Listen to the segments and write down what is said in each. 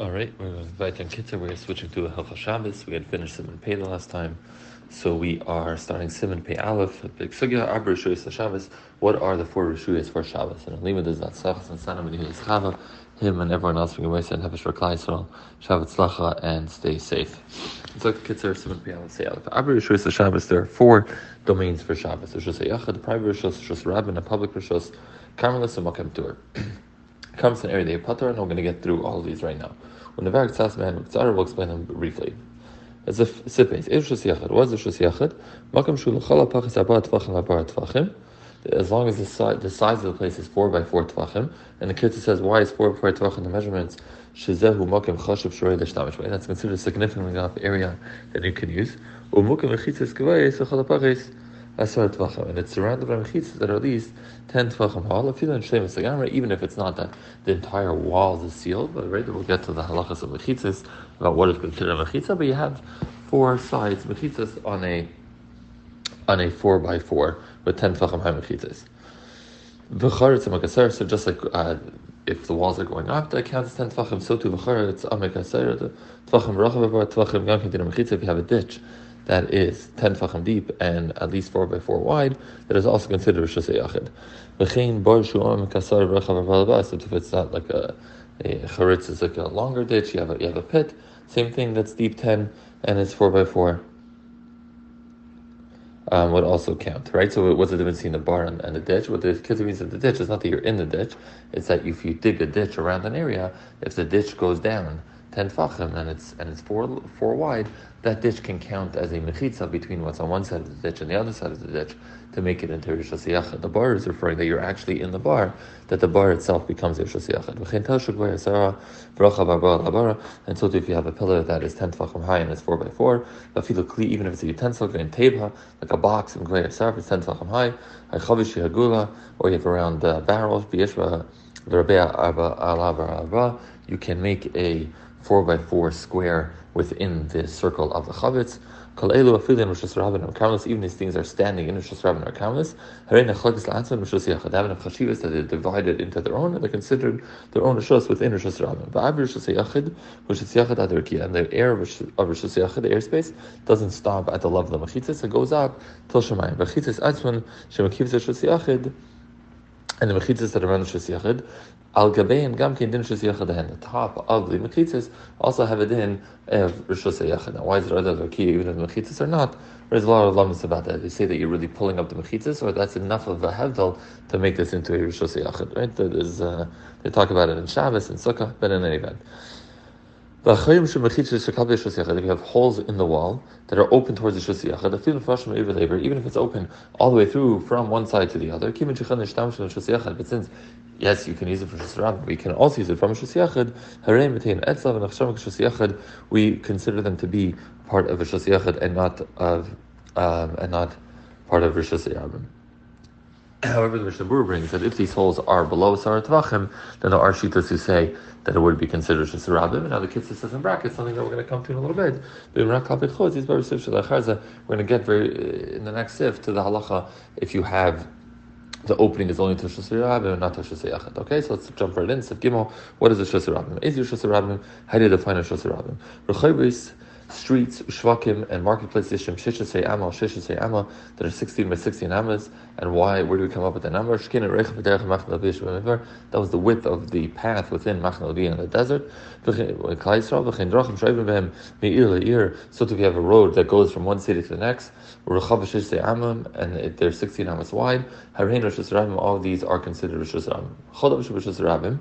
All right, we're on Kitzur. We're switching to a Hilchah Shabbos. We had finished Siman Pei the last time, so we are starting Siman Pei Aleph. Big Sugya Arba Rishuyas Shabbos. What are the four Rishuyas for Shabbos? And Lima does that Sachas and Sanam and Yehis Chava. Him and everyone else from Gemara said Havesh for Klai Yisrael, Shabbat Slacha, and stay safe. So Kitzur Siman Pei Aleph say Aleph. Arba Rishuyas Shabbos. There are four domains for Shabbos. There's just a Yachad, private Rishus, Rishus Rabbin, a public Rishus, Carmelis, and Makam Tur. comes an area they putter, and we're going to get through all of these right now. When the Varak Tzasman Tzara, we'll explain them briefly. As sipes, if Shus Yachid, what is the Shus Makam Shul Chala Pachis Abba Tvachim Abba Tvachim. As long as the size, the size of the place is four by four tvachim, and the Kitzur says why is four by four tvachim the measurements? Shizehu makim chashav shorei l'shtamish. That's considered a significant enough area that you can use. Umukim lechitzes kavayis lechalapachis asar tvachim, and it's surrounded by mechitzas that are at least ten tvachim hall. If you don't even if it's not that the entire wall is sealed, but right, we'll get to the halachas of mechitzas about what is considered a mechitza. But you have four sides mechitzas on a on a four by four with ten tvachim high mechitzas. V'charetz amakaser. So just like uh, if the walls are going up, that counts as ten tvachim. So too v'charetz amakaser. The tvachim rachav tvachim gam kedina mechitza. If you have a ditch that is 10 tefachim deep and at least 4 by 4 wide, that is also considered Shusay Yachid. If it's not like a, a charitz is like a longer ditch, you have a, you have a pit, same thing that's deep 10 and it's 4 by 4 um, would also count, right? So what's the difference between the bar and, and the ditch? What the kitzur means in the ditch is not that you're in the ditch, it's that if you dig a ditch around an area, if the ditch goes down, ten fachim and it's and it's four four wide, that ditch can count as a mechitza between what's on one side of the ditch and the other side of the ditch to make it into Rosh. The bar is referring that you're actually in the bar, that the bar itself becomes Rosh Hashanah. And so if you have a pillar that is 10 tefachim high and it's 4 by 4 even if it's a utensil, like a box, and it's 10 tefachim high, or you have around uh, barrels, you can make a four by four square within the circle of the chavetz. Kamelis. Even these things are standing in rishus rabin or chashivas that they're divided into their own, and they're considered their own rishus within rishus rabin. I've rishus yachid, rishus yachid adarkia, and the air of rishus yachid, the airspace, doesn't stop at the level of the mechitzas. It goes up till shemayim. Mechitzas atzman shemakivs rishus yachid and the mechitzas that are around Yachid, al gabein gam din Shus Yachid The top of the mechitzas also have a din of Shus Yachid. Now, why is it other key even if the mechitzas are not? There's a lot of lamas about that. They say that you're really pulling up the mechitzas, or that's enough of a hevdal to make this into a Shus Yachid. Right? That is, uh, they talk about it in Shabbos and Sukkah, but in any event. If you have holes in the wall that are open towards the Shusiyachad, even if it's open all the way through from one side to the other, but since yes, you can use it for Shusirab, but we can also use it from Shusiyachad, we consider them to be part of a Shusiyachad and not of um, and not part of Rishus However, the Mishnah Berurah brings that if these holes are below Tvachim, then there are shitas who say that it would be considered Shasarabim. And now the Kitzur says in brackets something that we're going to come to in a little bit. We're going to get very uh, in the next sif to the halacha if you have the opening is only to Shasirabim and not to Shasayachet. Okay, so let's jump right in. Sif Gimel, what is a Shasirabim? Is your Shasirabim? How do you define a Shasirabim? Streets, shvakim, and marketplaces, shem shishisei amma, shishisei amma, that are 16 by 16 ammas. And why? Where do we come up with that number? That was the width of the path within Machnal in the desert. Uh, so if you have a road that goes from one city to the next, and they're 16 ammas wide, all these are considered Rishus Rabim.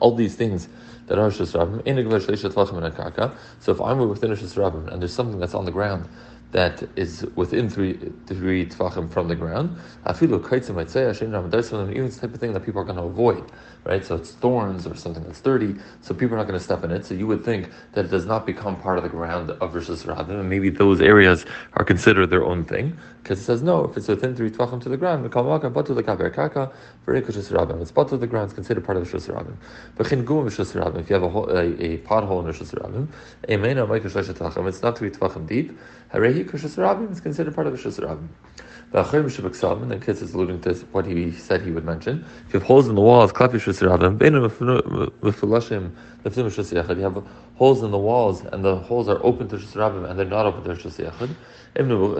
All these things that are Rishus Rabim, in a So if I'm within Rishus Rabim and there's something that's on the ground that is within three three tefachim from the ground. Afilu kaitzim might say Hashem Even the type of thing that people are going to avoid, right? So it's thorns or something that's dirty, so people are not going to step in it. So you would think that it does not become part of the ground of Rabim, and maybe those areas are considered their own thing, because it says no, if it's within three tefachim to the ground, the kalmaka batu the kaber kaka, very Rishus Rabim. It's batu the ground, it's considered part of Rishus Rabim. But gum Rishus Rabim, if you have a, a, a pothole in Rishus Rabim, it's not three tefachim deep. tree, Kashas Rabim is considered part of Kashas Rabim. Achirim Shabbat and then Kitz is alluding to what he said he would mention. If you have holes in the walls, Klapi Shusirabim, Beinu Mefulashim, Leftim Shusiyachad, you have holes in the walls and the holes are open to Shusirabim and they're not open to Shusiyachad.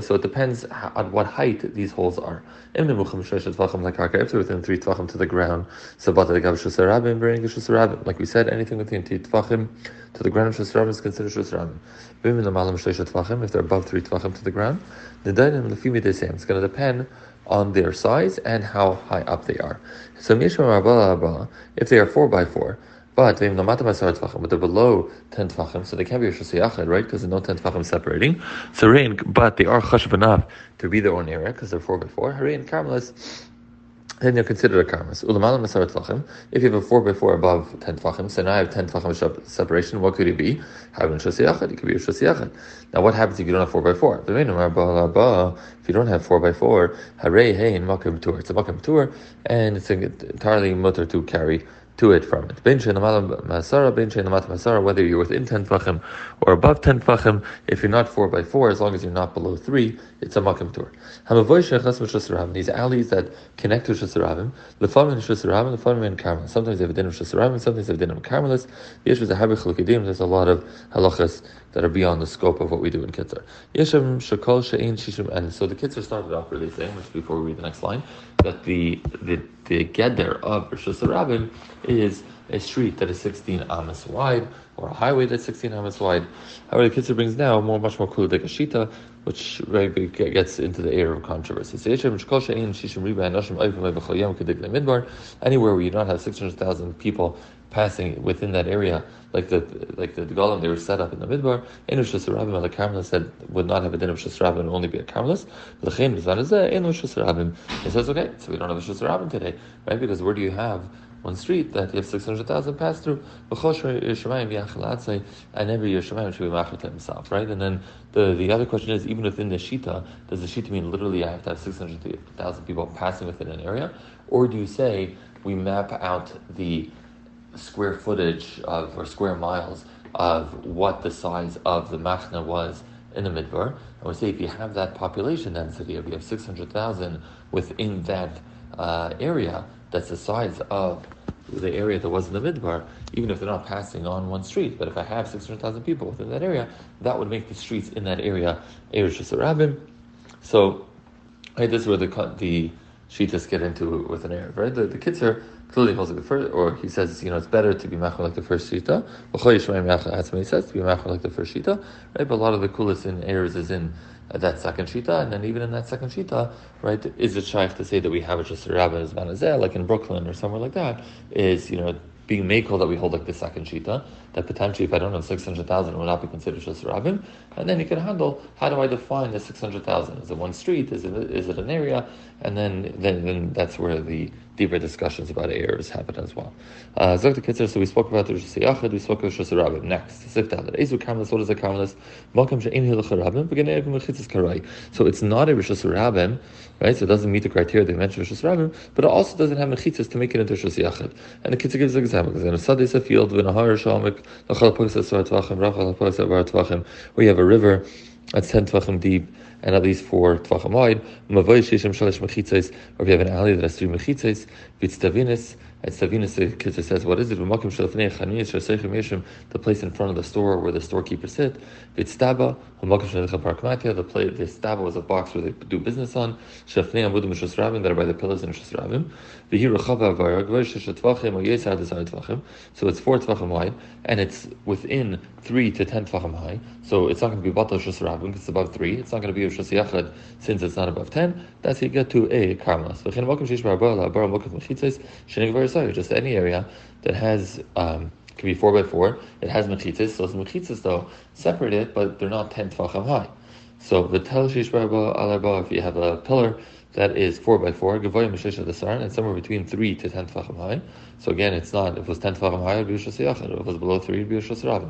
So it depends on what height these holes are. If they're within three tvachim to the ground, like we said, anything within three tvachim to the ground of is considered If they're above three tvachim to the ground, the it's going to depend on their size and how high up they are. So if they are four by four, but they're below 10 tefachim, so they can't be a right? Because there's no 10 tefachim separating. So but they are chashav enough to be their own area because they're 4 by 4. Harin karmelis, then you're considered a karmas. If you have a 4 by 4 above 10 tefachim, so now I have 10 tefachim separation, what could it be? Having shasiyachid, it could be a shasiyachid. Now what happens if you don't have 4 by 4? If you don't have 4 by 4, hare hey in makam tour. It's a makam tour, and it's entirely mutter to carry to it from it. Whether you're within 10 tvachim or above 10 tvachim, if you're not 4 by 4, as long as you're not below 3, it's a makim tur. These alleys that connect to Shasarabim, Lefamin Shasarabim, Lefamin and Carmel. Sometimes they have a din of sometimes they have a din of Carmelis. There's a lot of halachas that are beyond the scope of what we do in Kitzur. Shakol and so the Kitzur started off really saying, which before we read the next line, that the the the geder of Rosh Hashanah is a street that is 16 amas wide, or a highway that's 16 amas wide. However, the Kitzur brings now more, much more cool like a shita, which gets into the area of controversy. Anywhere where you don't have 600,000 people passing within that area, like the like the, golem they were set up in the midbar. Enu shasarabim the Carmelist said would not have a din of shasarabim and only be a Carmelist. L'chein b'zanazeh enu shasarabim. He says okay, so we don't have a shasarabim today, right? Because where do you have one street that you have 600,000 pass through, and every Yerushalayim should be machar to himself, right? And then the, the other question is, even within the Shita, does the Shita mean literally I have to have 600,000 people passing within an area? Or do you say we map out the square footage of or square miles of what the size of the machna was in the midbar. And we say if you have that population density, if you have 600,000 within that uh, area, that's the size of the area that was in the midbar, even if they're not passing on one street. But if I have 600,000 people within that area, that would make the streets in that area Eresh Rabim. So, right, this is where the, the Shitas get into with an Arab, right? The, the kids are clearly holds like the first, or he says, you know, it's better to be machar like the first shita. He says, to be machar like the first shita, right? But a lot of the coolest in errors is in that second shita, and then even in that second shita, right, is it shaykh to say that we have just a rabbi as like in Brooklyn or somewhere like that, is, you know, being makel that we hold like the second shita, that potentially if I don't have 600,000 will not be considered just rabin, and then you can handle how do I define the 600,000? Is it one street? Is it, is it an area? And then, then, then that's where the deeper discussions about errors happen as well. Uh, so we spoke about the Rosh Yachid, we spoke about Rosh Rabbim. Next, Ezu what is a? Malkam Rabbim, Karai. So it's not a Rosh Rabbim, right? So it doesn't meet the criteria they mentioned Rosh Rabbim, but it also doesn't have Mechitzis to make it into Rosh Yachid. And the Kitzur gives an example. In a a field, V'nahar Tvachim, Rachal Tvachim, where you have a river that's 10 Tvachim deep, and at least four tvachim wide. Mavoy shishim shalish mechitzes, or if you have an alley that has three mechitzes, vitstavinis, at Savinus, Kitzur says, what is it? The place in front of the store where the storekeepers sit. Vitstaba, the place, the staba was a box where they do business on. Shafnei amudim that are by the pillars in Shasravim. So it's four tvachim wide, and it's within three to ten tvachim high. So it's not going to be batal Shasravim because it's above three. It's not going to be a Shasiyachad since it's not above ten. That's how you get to a karmas just any area that has um, can be four by four. It has mechitzas. Those mechitzas though separated, but they're not ten tefachim high. So the tel shish if you have a pillar that is four by four, gavoy mishish of the saran, and somewhere between three to ten tefachim high. So again, it's not. If it was ten tefachim high, it'd be If it was below three, it'd be. Uvar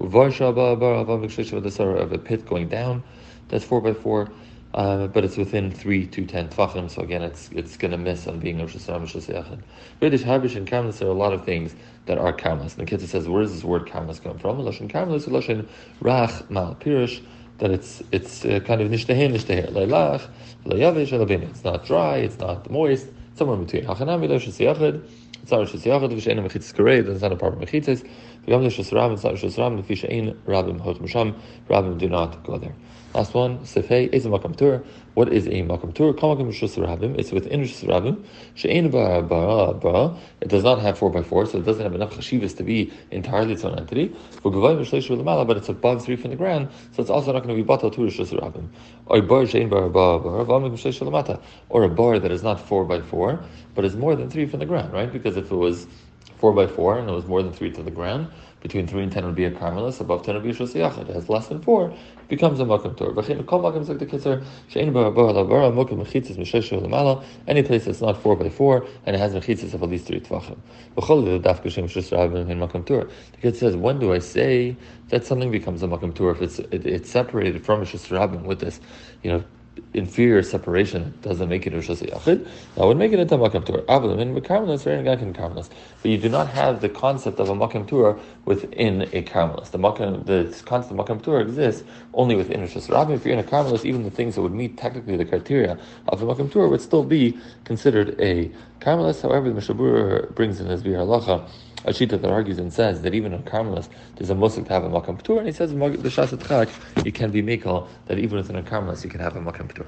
shaba bar ava mishish of the saran of a pit going down. That's four by four. Uh, but it's within three to ten tefachim, so again, it's it's going to miss on being Rosh Hashanah Rosh Hashanah. British Habish and there are a lot of things that are Karmelis. And the Kitzur says, where does this word Karmelis come from? Lashon Karmelis, Lashon Rach Mal Pirish. that it's it's uh, kind of nishtehir nishtehir leilach leyavish elabin. It's not dry, it's not moist, somewhere between. Hachanami lo shesiyachid. It's not shesiyachid v'shein mechitzas karei. It's not a part of mechitzas. V'gam lo shesram. It's not shesram. Lefi she'ein rabim hot misham. Rabim do not go there. Last one, Sefei, is a Makam Tur. What is a Makam Tur? Kamakam Rishus Rabim. It's within Rishus Rabim. She'en bara bara. It does not have 4 by 4 so it doesn't have enough chashivas to be entirely its own entity. But it's above 3 from the ground, so it's also not going to be batal to Rishus Rabim. Or a bar she'en bara. Or a bar that is not 4 by 4 but is more than 3 from the ground, right? Because if it was four by four, and it was more than three to the ground. Between three and ten would be a carmelus. Above ten would be a shosiyachid. It has less than four, it becomes a makam tor. Any place that's not four by four and it has mechitzas of at least three tvachim. The kid says, when do I say that something becomes a makam tor if it's it, it's separated from a with this, you know inferior separation doesn't make it a Rosh Yachid, that would make it into Makam Tur. Avalim, ah, Karmelis, or in Karmelis. But you do not have the concept of a Makam within a Karmelis. The Makam, the concept of Makam exists only within a Rosh If you're in a Karmelis, even the things that would meet technically the criteria of a Makam would still be considered a Karmelis. However, the Mishabur brings in his Biur Halacha a shita that argues and says that even in Carmelis there's a musik to have a makam and he says the shasat chak you can be mikal that even within a Carmelis you can have a makam ptur.